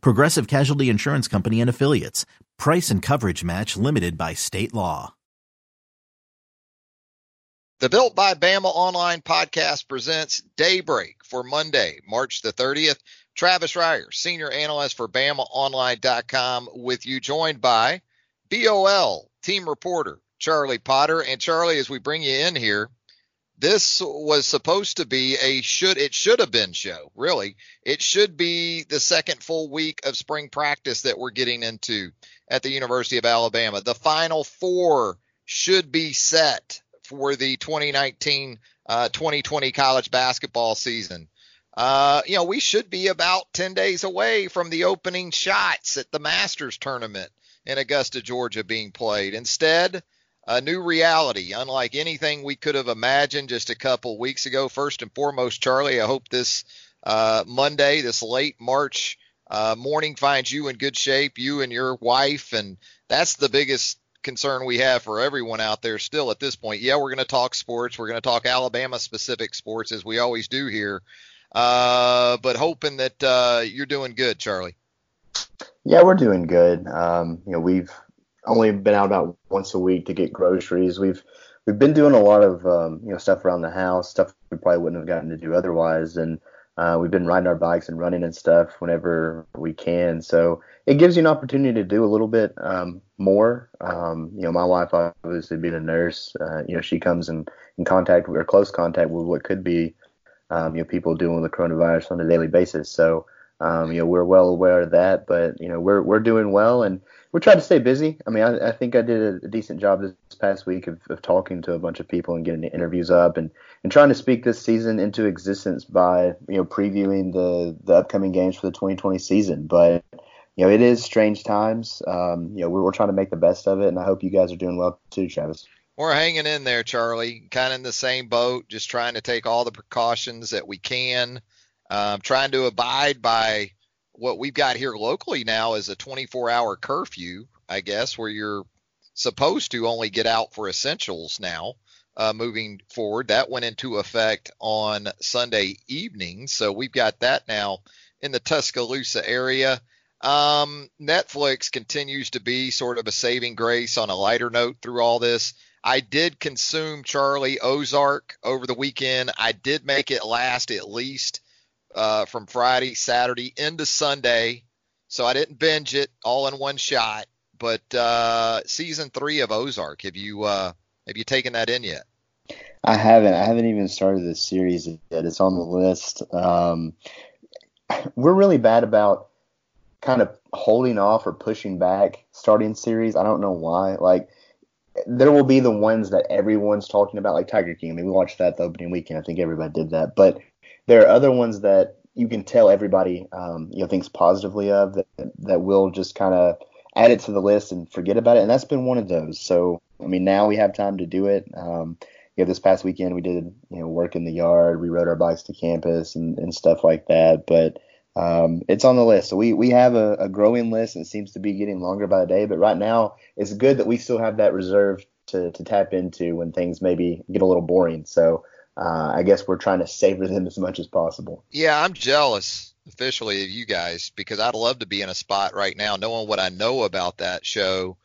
Progressive Casualty Insurance Company and Affiliates. Price and coverage match limited by state law. The Built by Bama online podcast presents Daybreak for Monday, March the 30th. Travis Reier, senior analyst for BamaOnline.com, with you, joined by BOL team reporter Charlie Potter. And Charlie, as we bring you in here, this was supposed to be a should it should have been show really. It should be the second full week of spring practice that we're getting into at the university of alabama. The final four should be set for the 2019 uh, 2020 college basketball season. Uh, you know we should be about 10 days away from the opening shots at the masters tournament in augusta georgia being played. Instead a new reality, unlike anything we could have imagined just a couple weeks ago. First and foremost, Charlie, I hope this uh, Monday, this late March uh, morning, finds you in good shape, you and your wife, and that's the biggest concern we have for everyone out there still at this point. Yeah, we're going to talk sports. We're going to talk Alabama specific sports as we always do here. Uh, but hoping that uh, you're doing good, Charlie. Yeah, we're doing good. Um, you know, we've only been out about once a week to get groceries. We've we've been doing a lot of um, you know stuff around the house, stuff we probably wouldn't have gotten to do otherwise, and uh, we've been riding our bikes and running and stuff whenever we can. So it gives you an opportunity to do a little bit um, more. Um, you know, my wife obviously being a nurse, uh, you know, she comes in, in contact or close contact with what could be um, you know people dealing with the coronavirus on a daily basis. So um, you know, we're well aware of that, but you know, we're we're doing well and we're trying to stay busy. I mean, I, I think I did a, a, decent job this past week of, of talking to a bunch of people and getting interviews up and, and trying to speak this season into existence by you know previewing the the upcoming games for the 2020 season. But you know, it is strange times. Um, you know, we're, we're trying to make the best of it, and I hope you guys are doing well too, Travis. We're hanging in there, Charlie. Kind of in the same boat, just trying to take all the precautions that we can. Um, trying to abide by what we've got here locally now is a 24 hour curfew, I guess, where you're supposed to only get out for essentials now. Uh, moving forward, that went into effect on Sunday evening, so we've got that now in the Tuscaloosa area. Um, Netflix continues to be sort of a saving grace on a lighter note through all this. I did consume Charlie Ozark over the weekend. I did make it last at least uh, from Friday, Saturday into Sunday. So I didn't binge it all in one shot. But uh, season three of Ozark, have you uh, have you taken that in yet? I haven't. I haven't even started this series yet. It's on the list. Um, we're really bad about kind of holding off or pushing back starting series. I don't know why. Like there will be the ones that everyone's talking about, like Tiger King. I mean, we watched that the opening weekend. I think everybody did that. But there are other ones that you can tell everybody um, you know thinks positively of that that will just kind of add it to the list and forget about it. And that's been one of those. So I mean, now we have time to do it. Um, know, this past weekend we did you know work in the yard, we rode our bikes to campus and, and stuff like that. But um, it's on the list. So we we have a, a growing list and it seems to be getting longer by the day. But right now it's good that we still have that reserve to to tap into when things maybe get a little boring. So uh, I guess we're trying to savor them as much as possible. Yeah, I'm jealous officially of you guys because I'd love to be in a spot right now, knowing what I know about that show,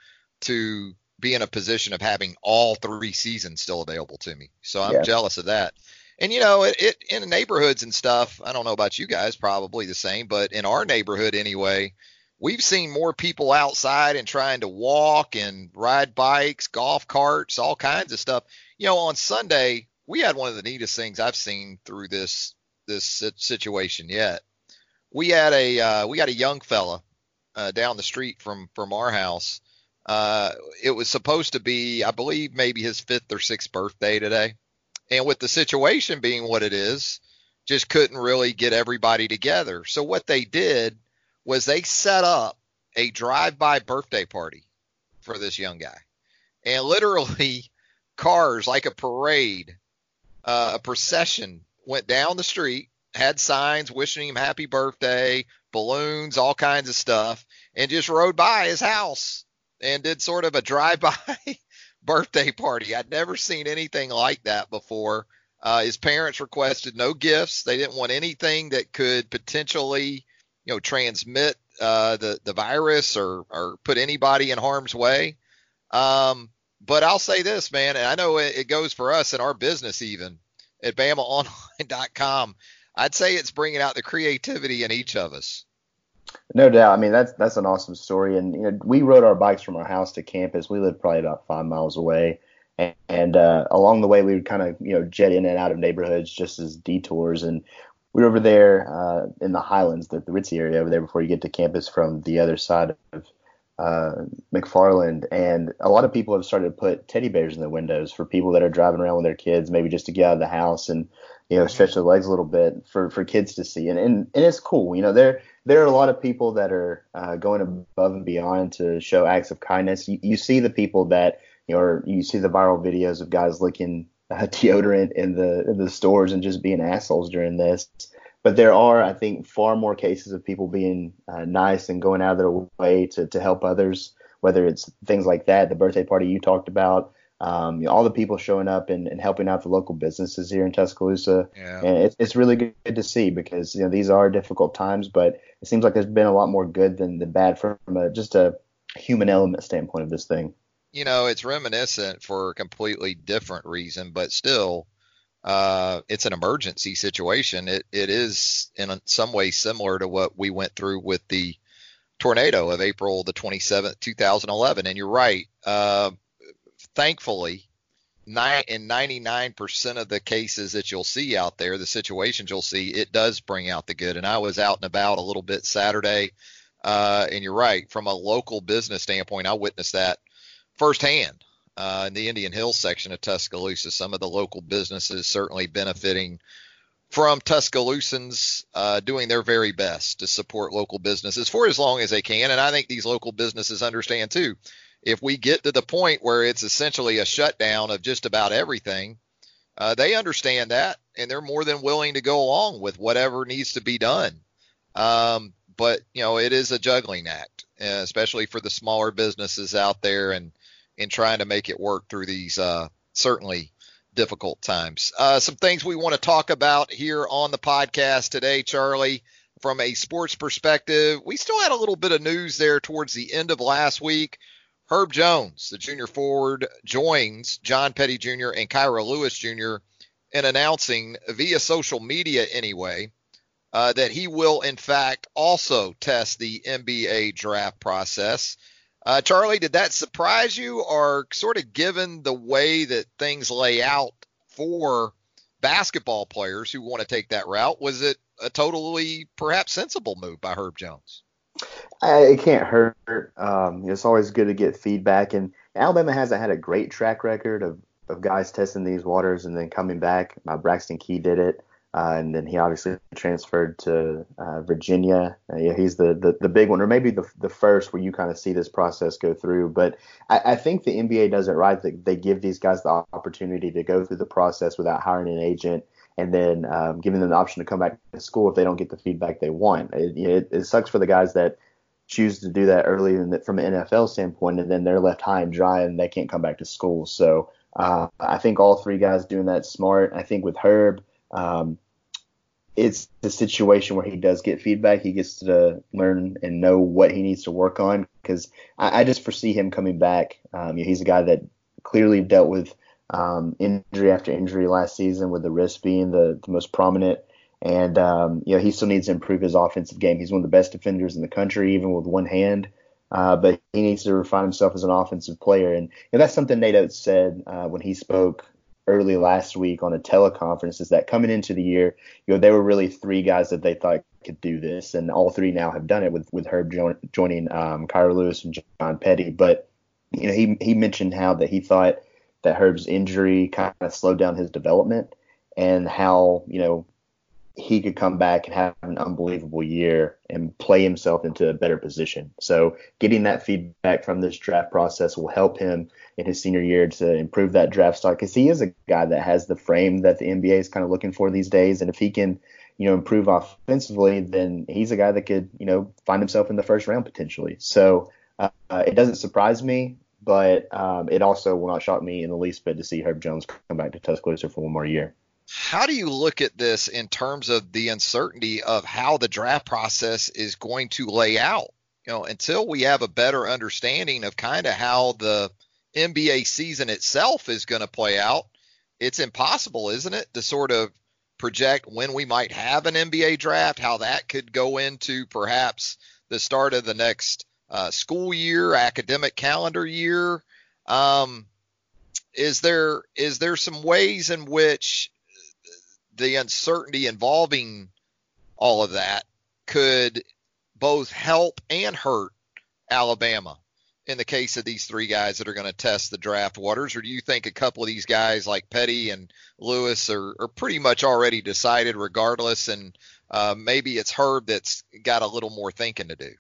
to be in a position of having all three seasons still available to me. So I'm yeah. jealous of that. And you know, it, it in neighborhoods and stuff. I don't know about you guys, probably the same, but in our neighborhood anyway, we've seen more people outside and trying to walk and ride bikes, golf carts, all kinds of stuff. You know, on Sunday we had one of the neatest things I've seen through this this situation yet. We had a uh, we got a young fella uh, down the street from from our house. Uh, it was supposed to be, I believe, maybe his fifth or sixth birthday today, and with the situation being what it is, just couldn't really get everybody together. So what they did was they set up a drive-by birthday party for this young guy, and literally cars like a parade, uh, a procession went down the street, had signs wishing him happy birthday, balloons, all kinds of stuff, and just rode by his house and did sort of a drive-by birthday party. I'd never seen anything like that before. Uh, his parents requested no gifts. They didn't want anything that could potentially, you know, transmit uh, the the virus or or put anybody in harm's way. Um, but I'll say this, man, and I know it, goes for us in our business even at BamaOnline.com. I'd say it's bringing out the creativity in each of us. No doubt. I mean, that's that's an awesome story. And you know, we rode our bikes from our house to campus. We lived probably about five miles away, and, and uh, along the way, we would kind of you know jet in and out of neighborhoods just as detours. And we were over there uh, in the Highlands, the, the Ritzy area over there, before you get to campus from the other side of uh, McFarland, and a lot of people have started to put teddy bears in the windows for people that are driving around with their kids, maybe just to get out of the house and you know stretch their legs a little bit for for kids to see, and and, and it's cool. You know, there there are a lot of people that are uh, going above and beyond to show acts of kindness. You, you see the people that you know, you see the viral videos of guys licking uh, deodorant in the in the stores and just being assholes during this. But there are, I think, far more cases of people being uh, nice and going out of their way to, to help others, whether it's things like that, the birthday party you talked about, um, you know, all the people showing up and, and, helping out the local businesses here in Tuscaloosa. Yeah. And it's, it's really good to see because, you know, these are difficult times, but it seems like there's been a lot more good than, the bad from a, just a human element standpoint of this thing. You know, it's reminiscent for a completely different reason, but still – uh, it's an emergency situation. It it is in some way similar to what we went through with the tornado of April the 27th, 2011. And you're right. Uh, thankfully, in 99% of the cases that you'll see out there, the situations you'll see, it does bring out the good. And I was out and about a little bit Saturday. Uh, and you're right. From a local business standpoint, I witnessed that firsthand uh, in the Indian Hills section of Tuscaloosa. Some of the local businesses certainly benefiting from Tuscaloosans uh, doing their very best to support local businesses for as long as they can. And I think these local businesses understand too. If we get to the point where it's essentially a shutdown of just about everything, uh, they understand that and they're more than willing to go along with whatever needs to be done. Um, but you know, it is a juggling act, uh, especially for the smaller businesses out there. And in trying to make it work through these uh, certainly difficult times. Uh, some things we want to talk about here on the podcast today, Charlie. From a sports perspective, we still had a little bit of news there towards the end of last week. Herb Jones, the junior forward, joins John Petty Jr. and Kira Lewis Jr. in announcing via social media anyway uh, that he will in fact also test the NBA draft process. Uh, Charlie, did that surprise you, or sort of given the way that things lay out for basketball players who want to take that route, was it a totally perhaps sensible move by Herb Jones? it can't hurt. Um, it's always good to get feedback, and Alabama hasn't had a great track record of, of guys testing these waters and then coming back. My Braxton Key did it. Uh, and then he obviously transferred to uh, Virginia. Uh, yeah, he's the, the, the big one, or maybe the the first where you kind of see this process go through. But I, I think the NBA does it right. That they give these guys the opportunity to go through the process without hiring an agent, and then um, giving them the option to come back to school if they don't get the feedback they want. It, it, it sucks for the guys that choose to do that early the, from an NFL standpoint, and then they're left high and dry and they can't come back to school. So uh, I think all three guys doing that smart. I think with Herb um, it's the situation where he does get feedback. He gets to learn and know what he needs to work on because I, I, just foresee him coming back. Um, you know, he's a guy that clearly dealt with um, injury after injury last season, with the wrist being the, the most prominent. And um, you know, he still needs to improve his offensive game. He's one of the best defenders in the country, even with one hand. Uh, but he needs to refine himself as an offensive player, and that's something Nate Oats said uh, when he spoke early last week on a teleconference is that coming into the year, you know, there were really three guys that they thought could do this, and all three now have done it with with Herb jo- joining um, Kira Lewis and John Petty. But you know, he he mentioned how that he thought that Herb's injury kind of slowed down his development, and how you know he could come back and have an unbelievable year and play himself into a better position. So getting that feedback from this draft process will help him in his senior year to improve that draft stock because he is a guy that has the frame that the NBA is kind of looking for these days. And if he can, you know, improve offensively, then he's a guy that could, you know, find himself in the first round potentially. So uh, it doesn't surprise me, but um, it also will not shock me in the least bit to see Herb Jones come back to Tuscaloosa for one more year. How do you look at this in terms of the uncertainty of how the draft process is going to lay out? You know, until we have a better understanding of kind of how the NBA season itself is going to play out, it's impossible, isn't it, to sort of project when we might have an NBA draft, how that could go into perhaps the start of the next uh, school year, academic calendar year. Um, is there is there some ways in which the uncertainty involving all of that could both help and hurt Alabama in the case of these three guys that are going to test the draft waters, or do you think a couple of these guys like Petty and Lewis are, are pretty much already decided regardless, and uh, maybe it's Herb that's got a little more thinking to do?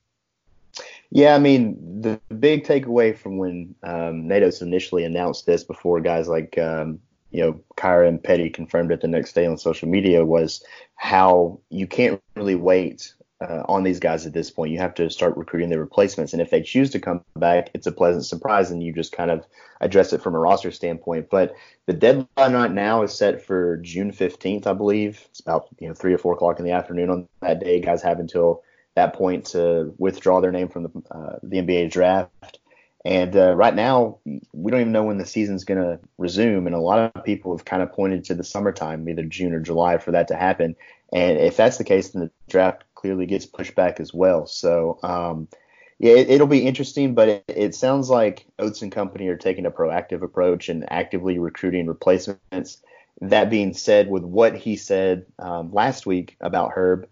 Yeah, I mean, the big takeaway from when um, Nate Oats initially announced this before guys like um, you know, Kira and Petty confirmed it the next day on social media was how you can't really wait uh, on these guys at this point. You have to start recruiting their replacements, and if they choose to come back, it's a pleasant surprise, and you just kind of address it from a roster standpoint. But the deadline right now is set for June 15th, I believe. It's about you know three or four o'clock in the afternoon on that day. Guys have until that point to withdraw their name from the uh, the NBA draft. And uh, right now, we don't even know when the season's going to resume. And a lot of people have kind of pointed to the summertime, either June or July, for that to happen. And if that's the case, then the draft clearly gets pushed back as well. So, um, yeah, it, will be interesting, but it, it, sounds like Oats and Company are taking a proactive approach and actively recruiting replacements. That being said, with what he said um, last week about Herb,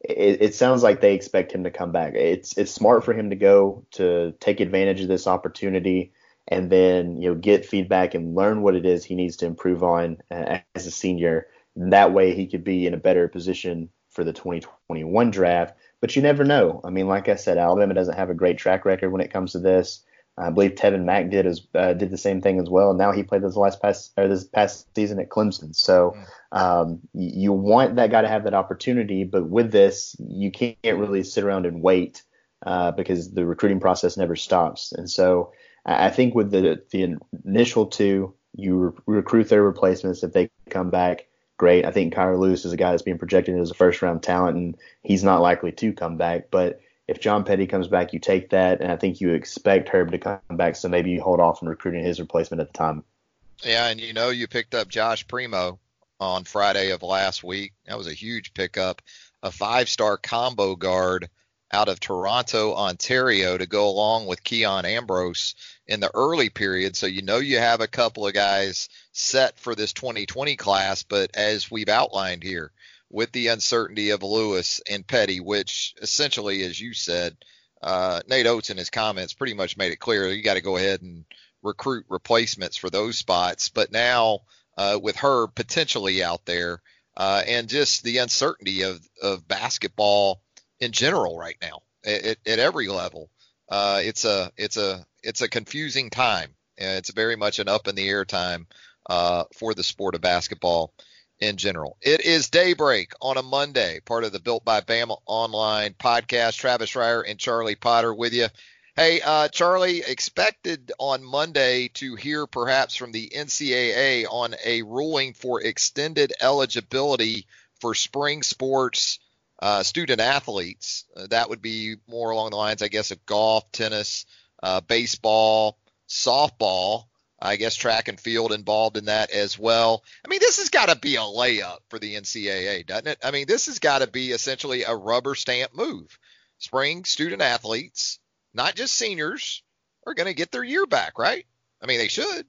it, it, sounds like they expect him to come back. It's it's smart for him to go to take advantage of this opportunity and then you know get feedback and learn what it is he needs to improve on uh, as a senior. That way he could be in a better position for the 2021 draft. But you never know. I mean, like I said, Alabama doesn't have a great track record when it comes to this. I believe Tevin Mack did as uh, did the same thing as well. And now he played this last past or this past season at Clemson. So um, you want that guy to have that opportunity, but with this, you can't really sit around and wait uh, because the recruiting process never stops. And so I think with the the initial two, you re- recruit their replacements if they come back. Great. I think Kira Lewis is a guy that's being projected as a first round talent, and he's not likely to come back. But if John Petty comes back, you take that, and I think you expect Herb to come back, so maybe you hold off on recruiting his replacement at the time. Yeah, and you know you picked up Josh Primo on Friday of last week. That was a huge pickup, a five-star combo guard out of Toronto, Ontario, to go along with Keon Ambrose in the early period. So you know you have a couple of guys set for this 2020 class, but as we've outlined here, with the uncertainty of Lewis and Petty, which essentially, as you said, uh, Nate Oats in his comments pretty much made it clear you got to go ahead and recruit replacements for those spots. But now uh, with her potentially out there, uh, and just the uncertainty of, of basketball in general right now at, at every level, uh, it's a it's a it's a confusing time. It's very much an up in the air time uh, for the sport of basketball in general. It is daybreak on a Monday, part of the Built by Bama online podcast. Travis Reier and Charlie Potter with you. Hey, uh, Charlie, expected on Monday to hear perhaps from the NCAA on a ruling for extended eligibility for spring sports uh, student athletes. Uh, that would be more along the lines, I guess, of golf, tennis, uh, baseball, softball. I guess track and field involved in that as well. I mean, this has got to be a layup for the NCAA, doesn't it? I mean, this has got to be essentially a rubber stamp move. Spring student athletes, not just seniors, are going to get their year back, right? I mean, they should.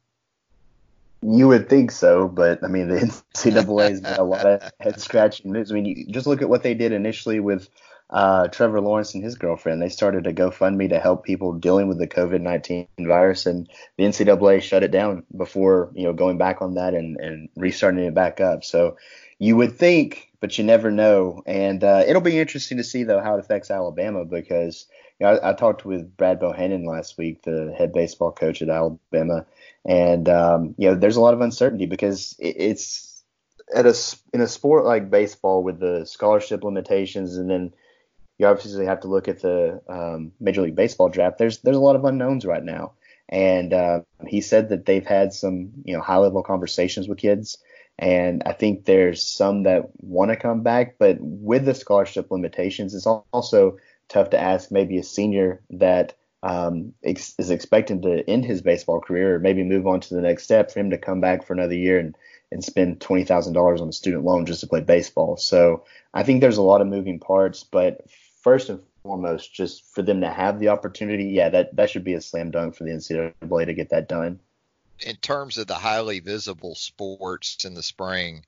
You would think so, but I mean, the NCAA has been a lot of head scratching moves. I mean, you just look at what they did initially with uh, Trevor Lawrence and his girlfriend. They started a GoFundMe to help people dealing with the COVID 19 virus, and the NCAA shut it down before you know going back on that and, and restarting it back up. So you would think but you never know. And uh, it'll be interesting to see though how it affects Alabama because you know, I, I, talked with Brad Bohannon last week, the head baseball coach at Alabama, and um, you know there's a lot of uncertainty because it, it's at a in a sport like baseball with the scholarship limitations, and then you obviously have to look at the um, Major League Baseball draft. There's there's a lot of unknowns right now, and uh, he said that they've had some you know high level conversations with kids and I think there's some that want to come back, but with the scholarship limitations, it's also tough to ask maybe a senior that um, ex- is expecting to end his baseball career or maybe move on to the next step for him to come back for another year and, and spend $20,000 on a student loan just to play baseball. So I think there's a lot of moving parts, but first and foremost, just for them to have the opportunity, yeah, that, that should be a slam dunk for the NCAA to get that done in terms of the highly visible sports in the spring,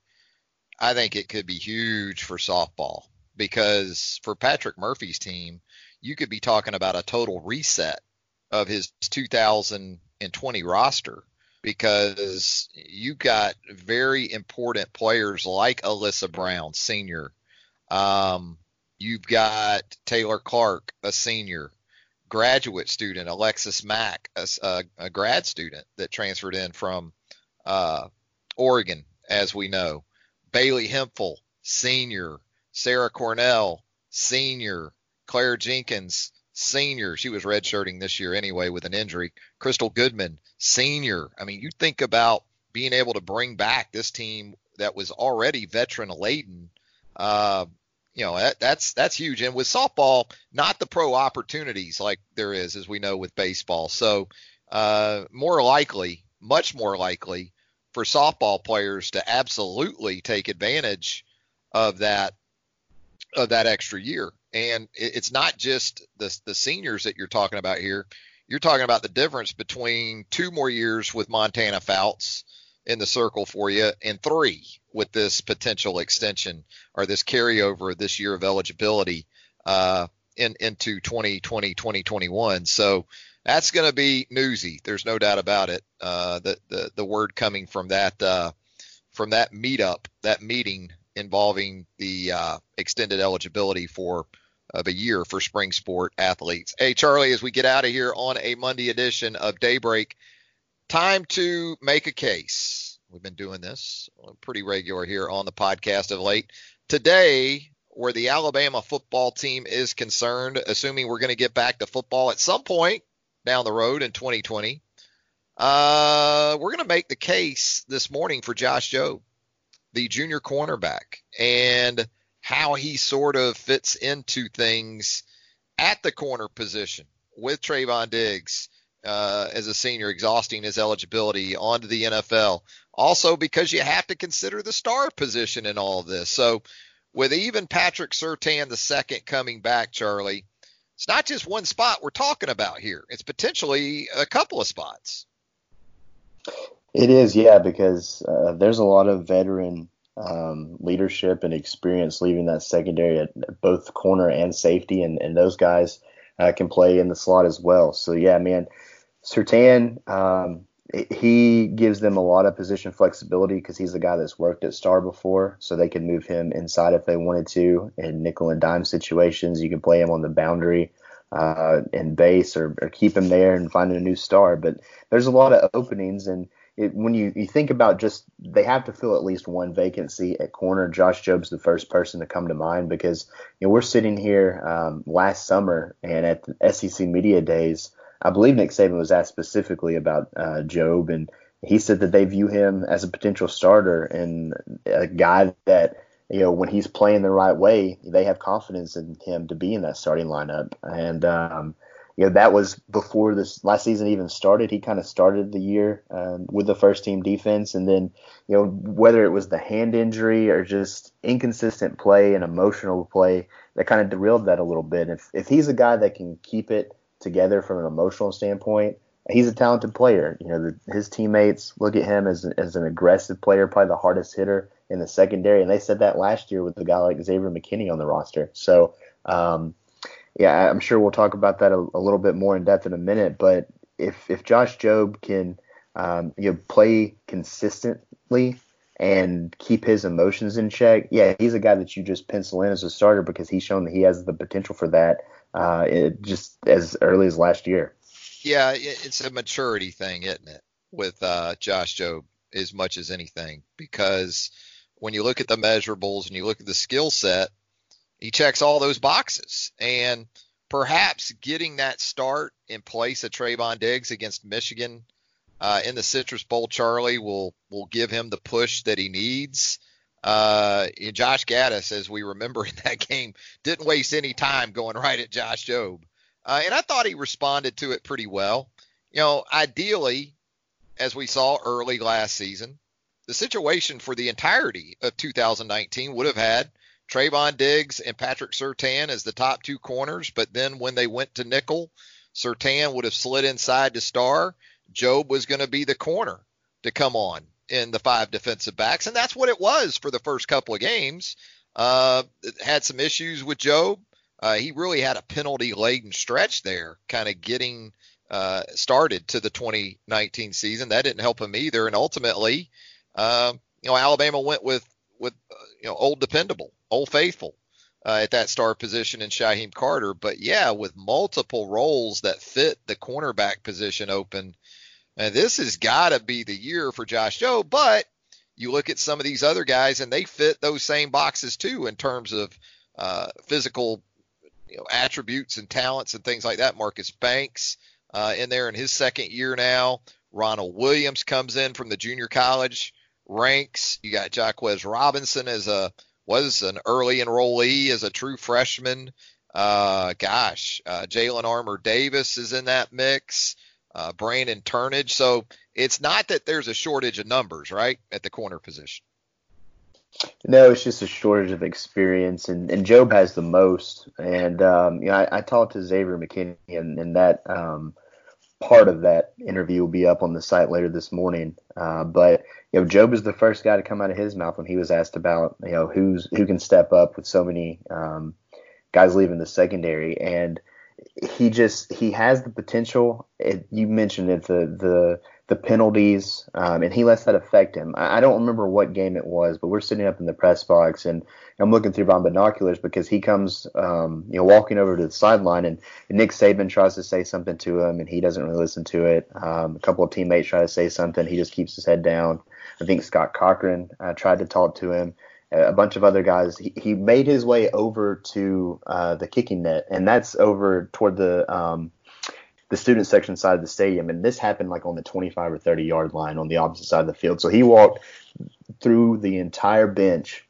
I think it could be huge for softball because for Patrick Murphy's team, you could be talking about a total reset of his 2020 roster because you've got very important players like Alyssa Brown, senior. Um, you've got Taylor Clark, a senior graduate student, Alexis Mack, a, a, a grad student that transferred in from uh, Oregon, as we know. Bailey Hemphill, senior. Sarah Cornell, senior. Claire Jenkins, senior. She was redshirting this year anyway with an injury. Krystal Goodman, senior. I mean, you think about being able to bring back this team that was already veteran laden. Uh, you know that, that's that's huge. And with softball, not the pro opportunities like there is, as we know with baseball. So uh, more likely, much more likely, for softball players to absolutely take advantage of that of that extra year. And it, it's not just the the seniors that you're talking about here. You're talking about the difference between two more years with Montana Fouts in the circle for you and three with this potential extension or this carryover of this year of eligibility uh, in, into 2020, 2021. So that's going to be newsy. There's no doubt about it. Uh, the, the, the word coming from that, uh, from that meetup, that meeting involving the uh, extended eligibility for of a year for spring sport athletes. Hey, Charlie, as we get out of here on a Monday edition of Daybreak, time to make a case. We've been doing this pretty regular here on the podcast of late. Today, where the Alabama football team is concerned, assuming we're going to get back to football at some point down the road in 2020, uh, we're going to make the case this morning for Josh Jobe, the junior cornerback, and how he sort of fits into things at the corner position with Trevon Diggs uh, as a senior, exhausting his eligibility onto the NFL. Also, because you have to consider the star position in all of this. So, with even Patrick Surtain the second coming back, Charlie, it's not just one spot we're talking about here. It's potentially a couple of spots. It is, yeah, because uh, there's a lot of veteran um, leadership and experience leaving that secondary at both corner and safety, and, and those guys uh, can play in the slot as well. So yeah, man, Surtain, um, he gives them a lot of position flexibility because he's the guy that's worked at Star before, so they can move him inside if they wanted to in nickel and dime situations. You can play him on the boundary uh, in base or, or keep him there and find a new star. But there's a lot of openings, and it, when you, you think about just they have to fill at least one vacancy at corner. Josh Jobe's the first person to come to mind because you know we're sitting here um, last summer and at the SEC media days I believe Nick Saban was asked specifically about uh, Jobe, and he said that they view him as a potential starter and a guy that you know when he's playing the right way, they have confidence in him to be in that starting lineup. And um, you know that was before this last season even started. He kind of started the year um, with the first team defense, and then you know whether it was the hand injury or just inconsistent play and emotional play that kind of derailed that a little bit. If if he's a guy that can keep it together from an emotional standpoint. He's a talented player. You know, the, his teammates look at him as, as an aggressive player, probably the hardest hitter in the secondary, and they said that last year with a guy like Xavier McKinney on the roster. So, um, yeah, I'm sure we'll talk about that a, a, little bit more in depth in a minute. But if if Josh Jobe can um, you know play consistently and keep his emotions in check, yeah, he's a guy that you just pencil in as a starter because he's shown that he has the potential for that uh, it, just as early as last year. Yeah, it's a maturity thing, isn't it, with uh, Josh Jobe as much as anything? Because when you look at the measurables and you look at the skill set, he checks all those boxes. And perhaps getting that start in place of Trevon Diggs against Michigan uh, in the Citrus Bowl, Charlie, will will give him the push that he needs. Uh, Josh Gattis, as we remember in that game, didn't waste any time going right at Josh Jobe. Uh, and I thought he responded to it pretty well. You know, ideally, as we saw early last season, the situation for the entirety of 2019 would have had Trevon Diggs and Patrick Surtain as the top two corners, but then when they went to nickel, Surtain would have slid inside to star. Jobe was going to be the corner to come on in the five defensive backs, and that's what it was for the first couple of games. Uh, had some issues with Jobe. Uh, he really had a penalty laden stretch there, kind of getting uh, started to the 2019 season. That didn't help him either, and ultimately, uh, you know, Alabama went with with uh, you know old dependable, old faithful uh, at that star position in Shyheim Carter. But yeah, with multiple roles that fit the cornerback position open, and this has got to be the year for Josh Jobe, But you look at some of these other guys, and they fit those same boxes too in terms of uh, physical you know, attributes and talents and things like that. Marcus Banks uh, in there in his second year now. Ronald Williams comes in from the junior college ranks. You got Jahquez Robinson as a was an early enrollee as a true freshman. Uh, gosh, uh, Jalyn Armour Davis is in that mix. Uh, Brandon Turnage. So it's not that there's a shortage of numbers, right, at the corner position. No, it's just a shortage of experience, and, and Jobe has the most. And um, you know, I, I talked to Xavier McKinney, and, and that um, part of that interview will be up on the site later this morning. Uh, but you know, Jobe is the first guy to come out of his mouth when he was asked about you know who's who can step up with so many um, guys leaving the secondary, and he just he has the potential. It, you mentioned it, the the the penalties, um, and he lets that affect him. I, I, don't remember what game it was, but we're sitting up in the press box, and I'm looking through my binoculars because he comes, um, you know, walking over to the sideline, and, and, Nick Saban tries to say something to him, and he doesn't really listen to it. Um, a couple of teammates try to say something, he just keeps his head down. I think Scott Cochran uh, tried to talk to him. A bunch of other guys. He, he made his way over to uh, the kicking net, and that's over toward the um, the student section side of the stadium, and this happened like on the 25 or 30 yard line on the opposite side of the field. So he walked through the entire bench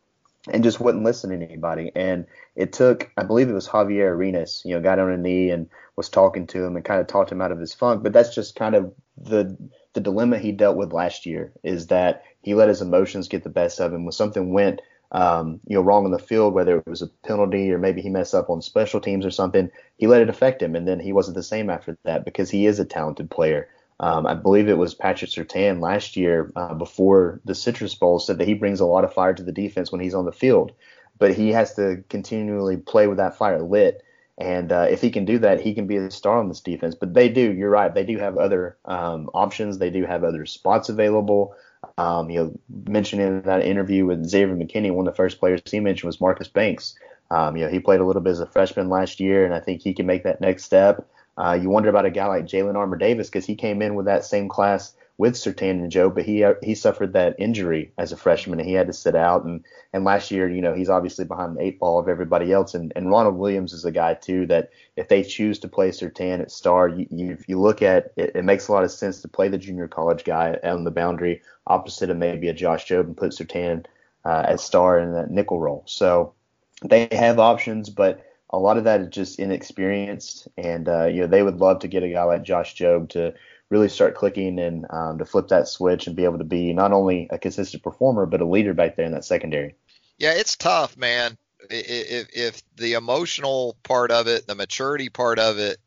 and just wouldn't listen to anybody. And it took, I believe it was Javier Arenas, you know, got on a knee and was talking to him and kind of talked him out of his funk. But that's just kind of the the dilemma he dealt with last year is that he let his emotions get the best of him. When something went um, you know, wrong on the field, whether it was a penalty or maybe he messed up on special teams or something, he let it affect him, and then he wasn't the same after that because he is a talented player. Um, I believe it was Patrick Surtain last year uh, before the Citrus Bowl said that he brings a lot of fire to the defense when he's on the field, but he has to continually play with that fire lit. And uh, if he can do that, he can be a star on this defense. But they do, you're right, they do have other um, options. They do have other spots available. Um, you know, mentioned in that interview with Xavier McKinney, one of the first players he mentioned was Marcus Banks. Um, you know, he played a little bit as a freshman last year, and I think he can make that next step. Uh, you wonder about a guy like Jalyn Armour Davis because he came in with that same class with Surtain and Jobe, but he uh, he suffered that injury as a freshman and he had to sit out. And and last year, you know, he's obviously behind the eight ball of everybody else. And and Ronald Williams is a guy too that if they choose to play Surtain at star, you you, you look at it, it makes a lot of sense to play the junior college guy on the boundary opposite of maybe a Josh Jobe and put Surtain uh, at star in that nickel role. So they have options, but a lot of that is just inexperienced, and uh, you know they would love to get a guy like Josh Jobe to really start clicking and um, to flip that switch and be able to be not only a consistent performer but a leader back there in that secondary. Yeah, it's tough, man. If, if the emotional part of it, the maturity part of it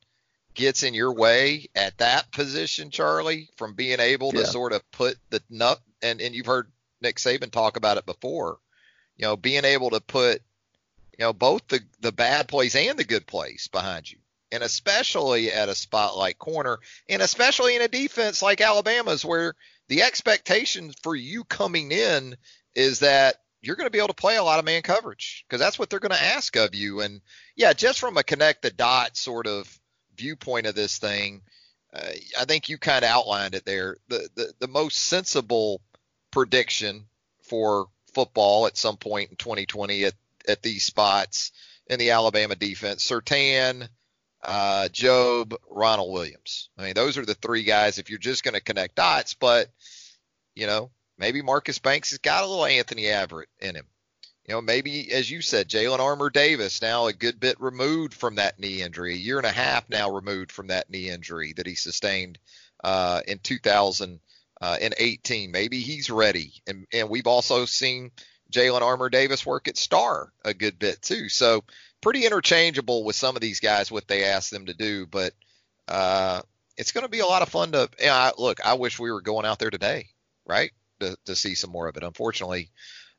gets in your way at that position, Charlie, from being able to yeah. sort of put the nut and, and you've heard Nick Saban talk about it before, you know, being able to put, you know, both the, the bad plays and the good plays behind you and especially at a spotlight corner, and especially in a defense like Alabama's, where the expectation for you coming in is that you're going to be able to play a lot of man coverage because that's what they're going to ask of you. And yeah, just from a connect the dot sort of viewpoint of this thing, uh, I think you kind of outlined it there. The, the the most sensible prediction for football at some point in 2020 at at these spots in the Alabama defense, Surtain, uh, Jobe, Ronald Williams. I mean, those are the three guys if you're just going to connect dots. But you know, maybe Marcus Banks has got a little Anthony Averett in him. You know, maybe as you said, Jalyn Armour Davis now a good bit removed from that knee injury, a year and a half now removed from that knee injury that he sustained uh, in 2018. Maybe he's ready, and and we've also seen Jalyn Armour Davis work at Star a good bit too. So pretty interchangeable with some of these guys what they ask them to do, but uh, it's going to be a lot of fun to. You know, I, look, I wish we were going out there today, right, to, to see some more of it. Unfortunately,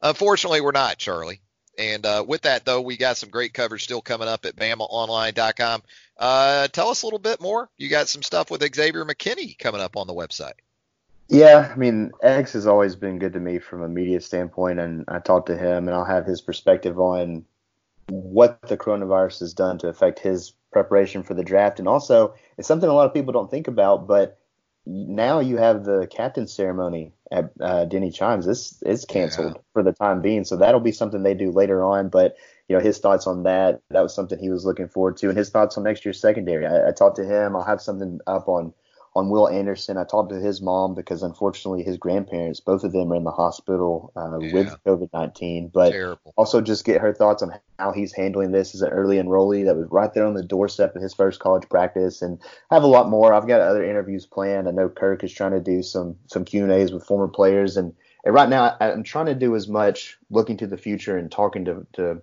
unfortunately, we're not, Charlie. And uh, with that, though, we got some great coverage still coming up at BamaOnline.com. Uh, tell us a little bit more. You got some stuff with Xavier McKinney coming up on the website. Yeah, I mean, X has always been good to me from a media standpoint, and I talked to him, and I'll have his perspective on what the coronavirus has done to affect his preparation for the draft. And also, it's something a lot of people don't think about, but now you have the captain ceremony at uh, Denny Chimes. This is canceled yeah. for the time being, so that'll be something they do later on. But you know, his thoughts on that, that was something he was looking forward to, and his thoughts on next year's secondary. I, I talked to him. I'll have something up on on Will Anderson. I talked to his mom because unfortunately his grandparents, both of them, are in the hospital uh, yeah. with COVID nineteen. But Terrible. also just get her thoughts on how he's handling this as an early enrollee that was right there on the doorstep of his first college practice, and I have a lot more. I've got other interviews planned. I know Kirk is trying to do some some Q and A's with former players, and, and right now I, am trying to do as much looking to the future and talking to to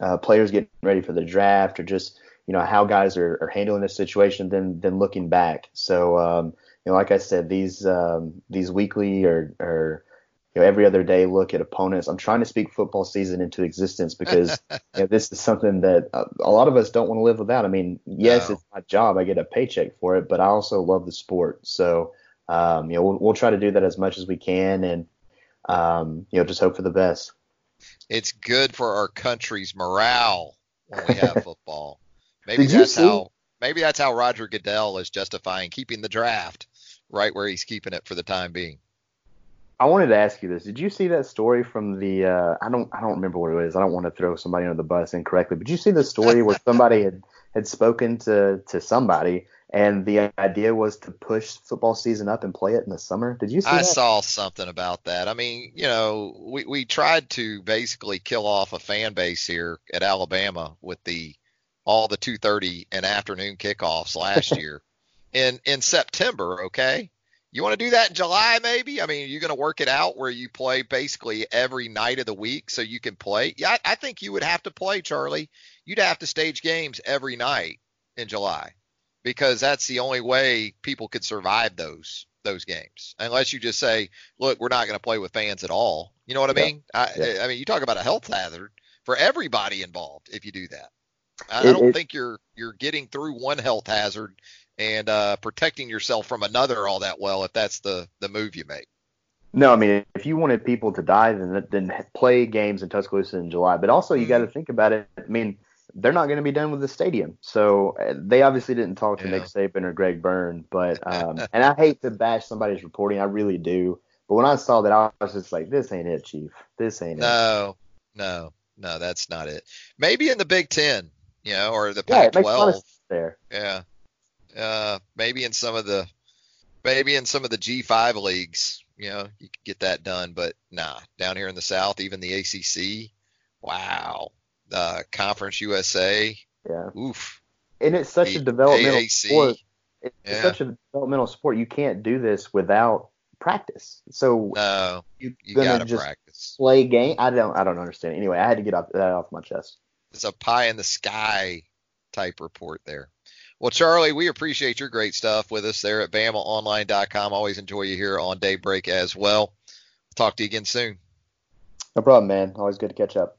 uh, players getting ready for the draft or just you know how guys are, are handling this situation than than looking back. So um, you know, like I said, these um, these weekly or or you know every other day look at opponents. I'm trying to speak football season into existence because you know, this is something that a, lot of us don't want to live without. I mean, yes, it's my job. I get a paycheck for it, but I also love the sport. So um, you know, we'll, we'll try to do that as much as we can, and um, you know, just hope for the best. It's good for our country's morale when we have football. Maybe Did that's how maybe that's how Roger Goodell is justifying keeping the draft right where he's keeping it for the time being. I wanted to ask you this. Did you see that story from the uh, I don't I don't remember what it is. I don't want to throw somebody under the bus incorrectly, but did you see the story where somebody had had spoken to to somebody and the idea was to push football season up and play it in the summer. Did you see I that? saw something about that. I mean, you know, we we tried to basically kill off a fan base here at Alabama with the all the 2:30 and afternoon kickoffs last year in in September. Okay, you want to do that in July, maybe? I mean, you're going to work it out where you play basically every night of the week so you can play. Yeah, I, I think you would have to play, Charlie. You'd have to stage games every night in July because that's the only way people could survive those those games unless you just say, look, we're not going to play with fans at all. You know what I mean? I, yeah. I mean, you talk about a health hazard for everybody involved if you do that. I, it, don't it, think you're you're getting through one health hazard and uh, protecting yourself from another all that well if that's the the move you make. No, I mean if you wanted people to die, then then play games in Tuscaloosa in July. But also you got to mm-hmm. think about it. I mean they're not going to be done with the stadium, so uh, they obviously didn't talk to yeah. Nick Saban or Greg Byrne. But um, and I hate to bash somebody's reporting, I really do. But when I saw that, I was just like, this ain't it, Chief. This ain't no, it. No, no, no, that's not it. Maybe in the Big Ten, you know, or the Pac-12. Yeah, there. Yeah. Uh, maybe in some of the maybe in some of the G5 leagues, you know, you could get that done, but nah, down here in the South, even the ACC, wow, uh, Conference USA, yeah, oof. And it's such a developmental AAC, sport. It's yeah. such a developmental sport. You can't do this without practice. So no, you, you gotta just practice. Play game. I don't. I don't understand. Anyway, I had to get off, that off my chest it's a pie in the sky type report there. Well, Charlie, we appreciate your great stuff with us there at BamaOnline.com. Always enjoy you here on Daybreak as well. Talk to you again soon. No problem, man. Always good to catch up.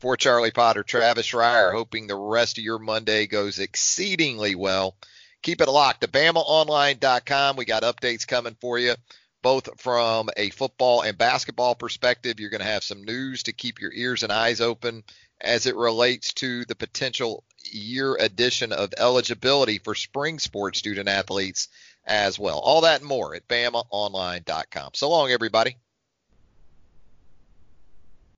For Charlie Potter, Travis Reier, hoping the rest of your Monday goes exceedingly well. Keep it locked to BamaOnline.com. We got updates coming for you, both from a football and basketball perspective. You're going to have some news to keep your ears and eyes open as it relates to the potential year addition of eligibility for spring sports student athletes as well. All that and more at BamaOnline.com. So long, everybody.